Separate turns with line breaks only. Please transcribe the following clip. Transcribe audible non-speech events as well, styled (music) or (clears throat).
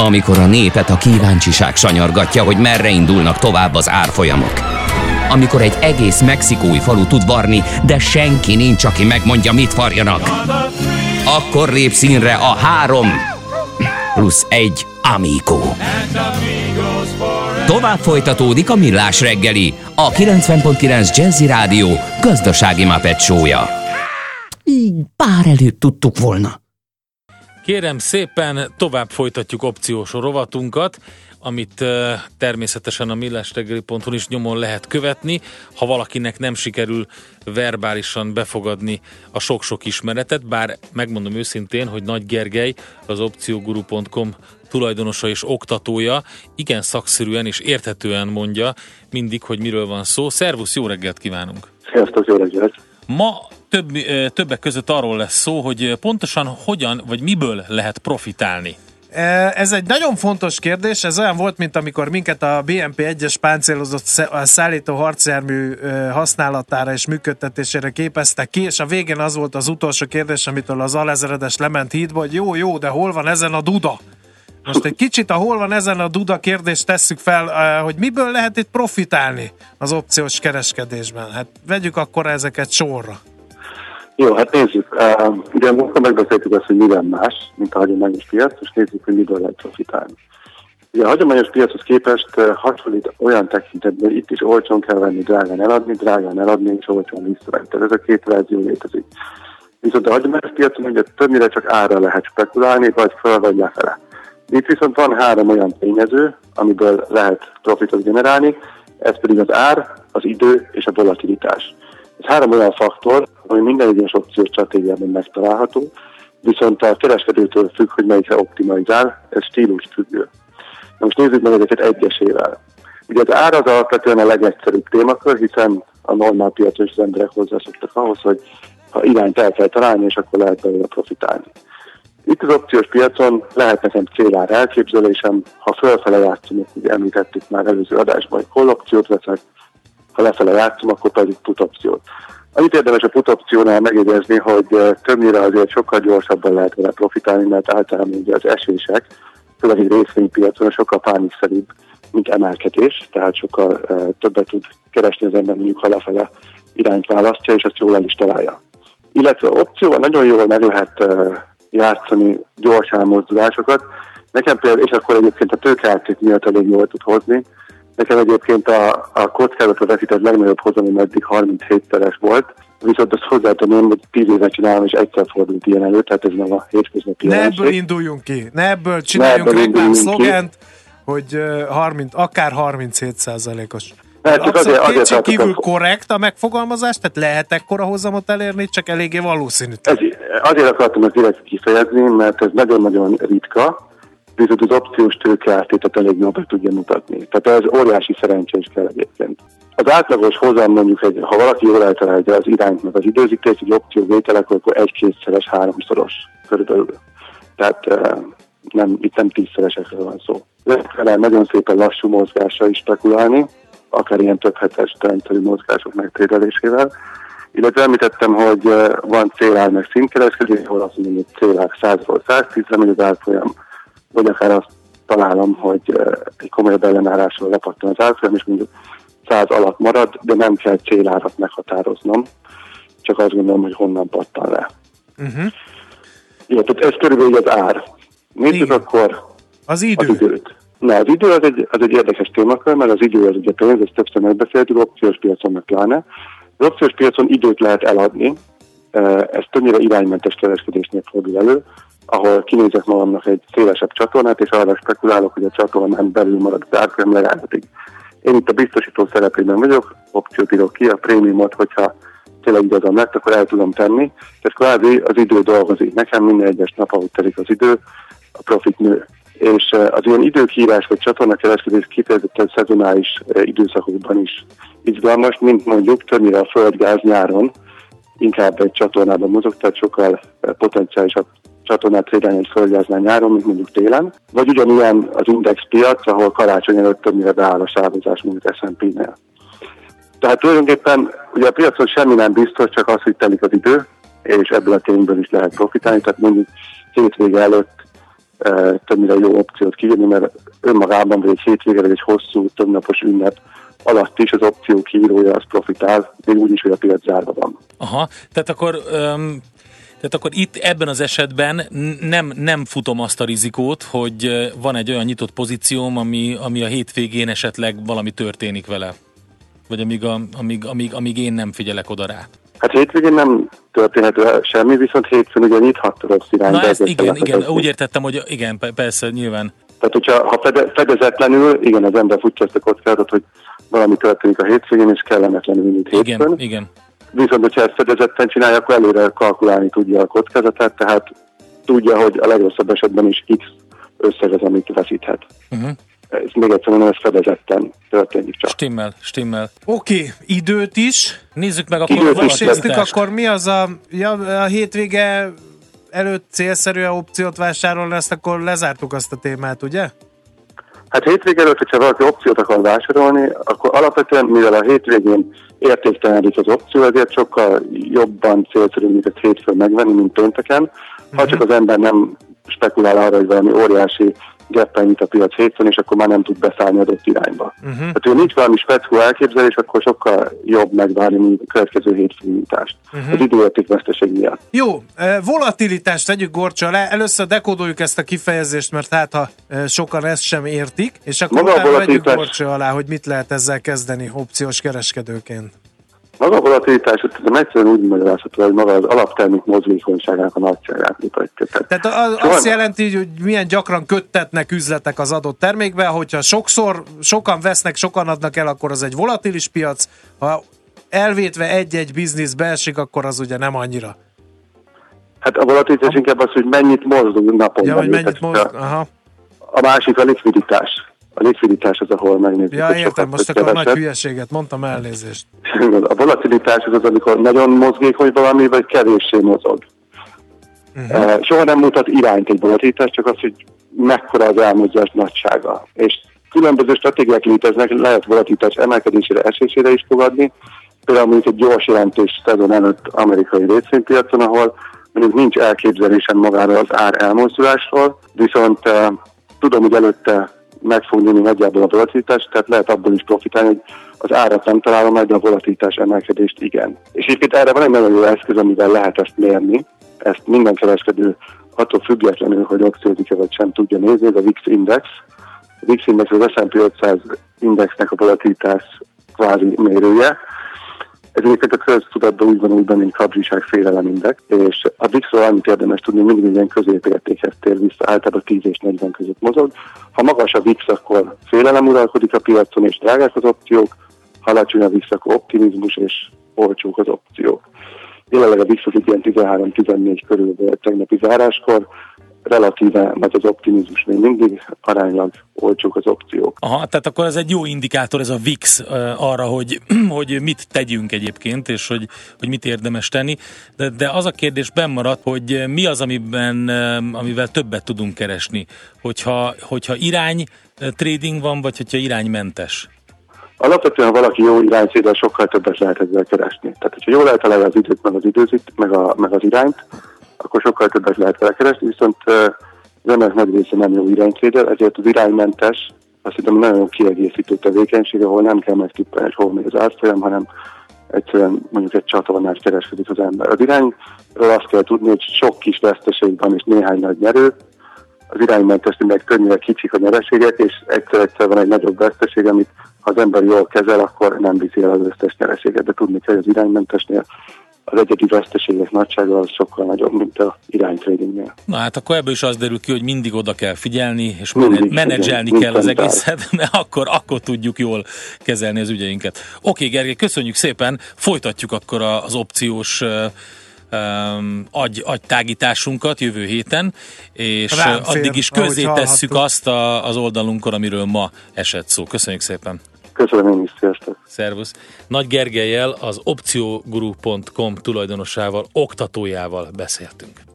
Amikor a népet a kíváncsiság sanyargatja, hogy merre indulnak tovább az árfolyamok. Amikor egy egész mexikói falu tud varni, de senki nincs, aki megmondja, mit varjanak. Akkor lép színre a három plusz egy Amigo. Tovább folytatódik a Millás reggeli, a 90.9 Jazzy Rádió gazdasági mapetsója. Így pár előtt tudtuk volna.
Kérem szépen, tovább folytatjuk opciós rovatunkat, amit természetesen a millástegeli.hu is nyomon lehet követni. Ha valakinek nem sikerül verbálisan befogadni a sok-sok ismeretet, bár megmondom őszintén, hogy Nagy Gergely, az opcioguru.com tulajdonosa és oktatója igen szakszerűen és érthetően mondja mindig, hogy miről van szó. Szervusz, jó reggelt kívánunk!
Sziasztok, jó reggelt!
Ma több, többek között arról lesz szó, hogy pontosan hogyan vagy miből lehet profitálni.
Ez egy nagyon fontos kérdés, ez olyan volt, mint amikor minket a BNP 1-es páncélozott szállító harcjármű használatára és működtetésére képeztek ki, és a végén az volt az utolsó kérdés, amitől az alezeredes lement hídba, hogy jó, jó, de hol van ezen a duda? Most egy kicsit a hol van ezen a duda kérdést tesszük fel, hogy miből lehet itt profitálni az opciós kereskedésben. Hát vegyük akkor ezeket sorra.
Jó, hát nézzük. Uh, ugye most megbeszéltük azt, hogy minden más, mint a hagyományos piac, és nézzük, hogy miből lehet profitálni. Ugye a hagyományos piachoz képest hasonlít olyan tekintetben, itt is olcsón kell venni, drágán eladni, drágán eladni, és olcsón visszavenni. Tehát ez a két verzió létezik. Viszont a hagyományos piacon ugye többnyire csak ára lehet spekulálni, vagy fel vagy lefele. Itt viszont van három olyan tényező, amiből lehet profitot generálni, ez pedig az ár, az idő és a volatilitás. Három olyan faktor, ami minden egyes opciós stratégiában megtalálható, viszont a kereskedőtől függ, hogy melyikre optimalizál, ez stílus függő. Na most nézzük meg ezeket egyesével. Ugye az ár az alapvetően a legegyszerűbb témakör, hiszen a normál piacos emberek hozzászoktak ahhoz, hogy ha irányt el kell találni, és akkor lehet belőle profitálni. Itt az opciós piacon lehet nekem célár elképzelésem, ha fölfele játszom, ugye említettük már előző adásban, hogy hol opciót veszek, ha lefele játszom, akkor pedig put opciót. Amit érdemes a put opciónál megjegyezni, hogy többnyire azért sokkal gyorsabban lehet vele profitálni, mert általában ugye az esések, főleg egy részvénypiacon sokkal pánikszerűbb, mint emelkedés, tehát sokkal többet tud keresni az ember, mondjuk ha lefele irányt választja, és azt jól el is találja. Illetve opcióval nagyon jól meg lehet játszani gyors elmozdulásokat. Nekem például, és akkor egyébként a tőkeárték miatt elég jól tud hozni. Nekem egyébként a, a kockázatra veszített legnagyobb hozam, eddig 37-szeres volt, viszont azt hozzátenem, hogy 10 éve csinálom, és egyszer fordult ilyen elő, tehát ez nem a hétköznapi
Ne ebből induljunk ki, ne ebből csináljunk reklám szlogent, hogy 30, akár 37 százalékos. Hát csak azért, azért kívül korrekt a megfogalmazás, tehát lehet ekkora hozamot elérni, csak eléggé valószínű.
Ez, azért akartam ezt direkt kifejezni, mert ez nagyon-nagyon ritka, viszont az opciós tőkeártétet elég jól be tudja mutatni. Tehát ez óriási szerencsés kell egyébként. Az átlagos hozam mondjuk, egy, ha valaki jól eltalálja az irányt, meg az időzítést, egy opció vételek, akkor egy-kétszeres, háromszoros körülbelül. Tehát nem, itt nem tízszeresekről van szó. Lehet nagyon szépen lassú mozgásra is spekulálni, akár ilyen több hetes rendszerű mozgások megtételésével. Illetve említettem, hogy van célár meg szintkereskedés, ahol azt mondom, hogy célár 100-ról 110-re megy az árfolyam, vagy akár azt találom, hogy egy komolyabb ellenállásról lepattan az árfolyam, és mondjuk 100 alatt marad, de nem kell célárat meghatároznom, csak azt gondolom, hogy honnan pattan le. Uh-huh. Jó, tehát ez körülbelül az ár. Nézzük akkor
az, idő.
az időt. Na, az idő az egy, az egy érdekes témakör, mert az idő az ugye pénz, ezt többször megbeszéltük, opciós piacon meg pláne. Az opciós piacon időt lehet eladni, ez többnyire iránymentes kereskedésnél fordul elő, ahol kinézek magamnak egy szélesebb csatornát, és arra spekulálok, hogy a csatornán belül marad az árfolyam legalábbig. Én itt a biztosító szerepében vagyok, opciót írok ki, a prémiumot, hogyha tényleg igazam lett, akkor el tudom tenni. Tehát kvázi az idő dolgozik. Nekem minden egyes nap, ahogy telik az idő, a profit nő és az ilyen időkírás vagy csatornakereskedés kifejezetten szezonális időszakokban is izgalmas, mint mondjuk többnyire a földgáz nyáron, inkább egy csatornában mozog, tehát sokkal potenciálisabb csatornát egy földgáznál nyáron, mint mondjuk télen. Vagy ugyanilyen az index piac, ahol karácsony előtt többnyire beáll a sávozás, mondjuk S&P-nél. Tehát tulajdonképpen ugye a piacon semmi nem biztos, csak az, hogy telik az idő, és ebből a tényből is lehet profitálni. Tehát mondjuk hétvége előtt többnyire jó opciót kiírni, mert önmagában vagy egy hétvégre, vagy egy hosszú, többnapos ünnep alatt is az opció kiírója az profitál, még úgy is, hogy a piac zárva van.
Aha, tehát akkor um, tehát akkor itt ebben az esetben nem, nem futom azt a rizikót, hogy van egy olyan nyitott pozícióm, ami, ami a hétvégén esetleg valami történik vele. Vagy amíg, a, amíg, amíg, amíg én nem figyelek oda rá.
Hát hétvégén nem történhet semmi, viszont hétfőn ugye nyithat rossz irányba.
Na ezt igen, igen, úgy értettem, hogy igen, persze, nyilván.
Tehát, hogyha ha fede, fedezetlenül, igen, az ember futja ezt a kockázatot, hogy valami történik a hétvégén, és kellemetlenül, mint hétfőn.
Igen, igen.
Viszont, hogyha ezt fedezetten csinálja, akkor előre kalkulálni tudja a kockázatát, tehát tudja, hogy a legrosszabb esetben is X összeg az, amit veszíthet. Uh-huh. Ez még egyszer mondom, ez fedezetten történik csak.
Stimmel, stimmel.
Oké, okay, időt is.
Nézzük meg akkor
is akkor mi az a, ja, a hétvége előtt célszerű a opciót vásárolni, ezt akkor lezártuk azt a témát, ugye?
Hát hétvége előtt, hogyha valaki opciót akar vásárolni, akkor alapvetően, mivel a hétvégén értéktelenedik az opció, ezért sokkal jobban célszerű, ezt hétfőn megvenni, mint pénteken. Ha uh-huh. csak az ember nem spekulál arra, hogy valami óriási geppel nyit a piac hétfőn, és akkor már nem tud beszállni adott irányba. Uh-huh. Tehát, ha nincs valami speckó elképzelés, akkor sokkal jobb megvárni a következő hétfőn nyitást. Uh-huh. Az időértékveszteség miatt.
Jó, volatilitást tegyük gorcsa le. Először dekódoljuk ezt a kifejezést, mert hát ha sokan ezt sem értik, és akkor Maga utána vegyük gorcsa alá, hogy mit lehet ezzel kezdeni opciós kereskedőként.
Maga a volatilitás, tudom egyszerűen úgy magyarázható, hogy maga az alaptermék mozgékonyságának a nagyságát mutatja.
Tehát, az, azt jelenti, hogy milyen gyakran köttetnek üzletek az adott termékbe, hogyha sokszor, sokan vesznek, sokan adnak el, akkor az egy volatilis piac, ha elvétve egy-egy biznisz beesik, akkor az ugye nem annyira.
Hát a volatilitás inkább az, hogy mennyit mozdul naponban.
Ja, hogy mennyit mozdul, aha.
A másik a likviditás a likviditás az, ahol megnézzük.
Ja, értem, most akkor keveset. nagy hülyeséget mondtam, elnézést. (laughs)
A volatilitás az az, amikor nagyon mozgékony valami, vagy kevéssé mozog. Uh-huh. Soha nem mutat irányt egy volatilitás, csak az, hogy mekkora az elmozdulás nagysága. És különböző stratégiák léteznek, lehet volatilitás emelkedésére, esésére is fogadni. Például mondjuk egy gyors jelentés szezon előtt amerikai részvénypiacon, ahol mondjuk nincs elképzelésem magára az ár elmozdulásról, viszont uh, tudom, hogy előtte meg fog nőni nagyjából a volatilitás, tehát lehet abból is profitálni, hogy az árat nem találom meg, de a volatilitás emelkedést igen. És itt erre van egy nagyon jó eszköz, amivel lehet ezt mérni. Ezt minden kereskedő attól függetlenül, hogy opciózik-e vagy sem tudja nézni, ez a VIX Index. A VIX Index az S&P 500 indexnek a volatilitás kvázi mérője, ez egyébként a köztudatban úgy van úgy mint kapzsiság félelemindex, és a VIX-ről annyit érdemes tudni, mindig minden középértékhez tér vissza, általában 10 és 40 között mozog. Ha magas a VIX, akkor félelem uralkodik a piacon, és drágák az opciók, ha alacsony a VIX, akkor optimizmus és olcsók az opciók. Jelenleg a VIX az ilyen 13-14 körül volt tegnapi záráskor, relatíve nagy az optimizmus még mindig, aránylag olcsók az opciók.
Aha, tehát akkor ez egy jó indikátor, ez a VIX arra, hogy, (clears throat) hogy mit tegyünk egyébként, és hogy, hogy mit érdemes tenni. De, de az a kérdés maradt, hogy mi az, amiben, amivel többet tudunk keresni, hogyha, hogyha irány trading van, vagy hogyha iránymentes?
Alapvetően, ha valaki jó iránycéddel, sokkal többet lehet ezzel keresni. Tehát, hogyha jól eltalálja az időt, meg az időzít, meg, a, meg az irányt, akkor sokkal többet lehet vele keresni, viszont az emberek nagy része nem jó iránytréder, ezért az iránymentes, azt hiszem nagyon kiegészítő tevékenység, ahol nem kell megtippelni, hogy hol megy az árfolyam, hanem egyszerűen mondjuk egy csatornát kereskedik az ember. Az irányról azt kell tudni, hogy sok kis veszteség van és néhány nagy nyerő, az iránymentes könnyűre kicsik a nyereségek, és egyszer-egyszer van egy nagyobb veszteség, amit ha az ember jól kezel, akkor nem viszi el az összes nyereséget, de tudni kell, hogy az iránymentesnél az egyedi veszteségek nagysága az sokkal nagyobb, mint a iránytradingnél.
Na hát akkor ebből is az derül ki, hogy mindig oda kell figyelni, és mindig, menedzselni igen, kell az egészet, (laughs) mert akkor, akkor tudjuk jól kezelni az ügyeinket. Oké, Gergely, köszönjük szépen, folytatjuk akkor az opciós um, agy, agytágításunkat jövő héten, és Rám addig is közzé tesszük azt a, az oldalunkon, amiről ma esett szó. Köszönjük szépen!
Köszönöm én is, sziasztok!
Szervusz! Nagy Gergelyel, az opcioguru.com tulajdonosával, oktatójával beszéltünk.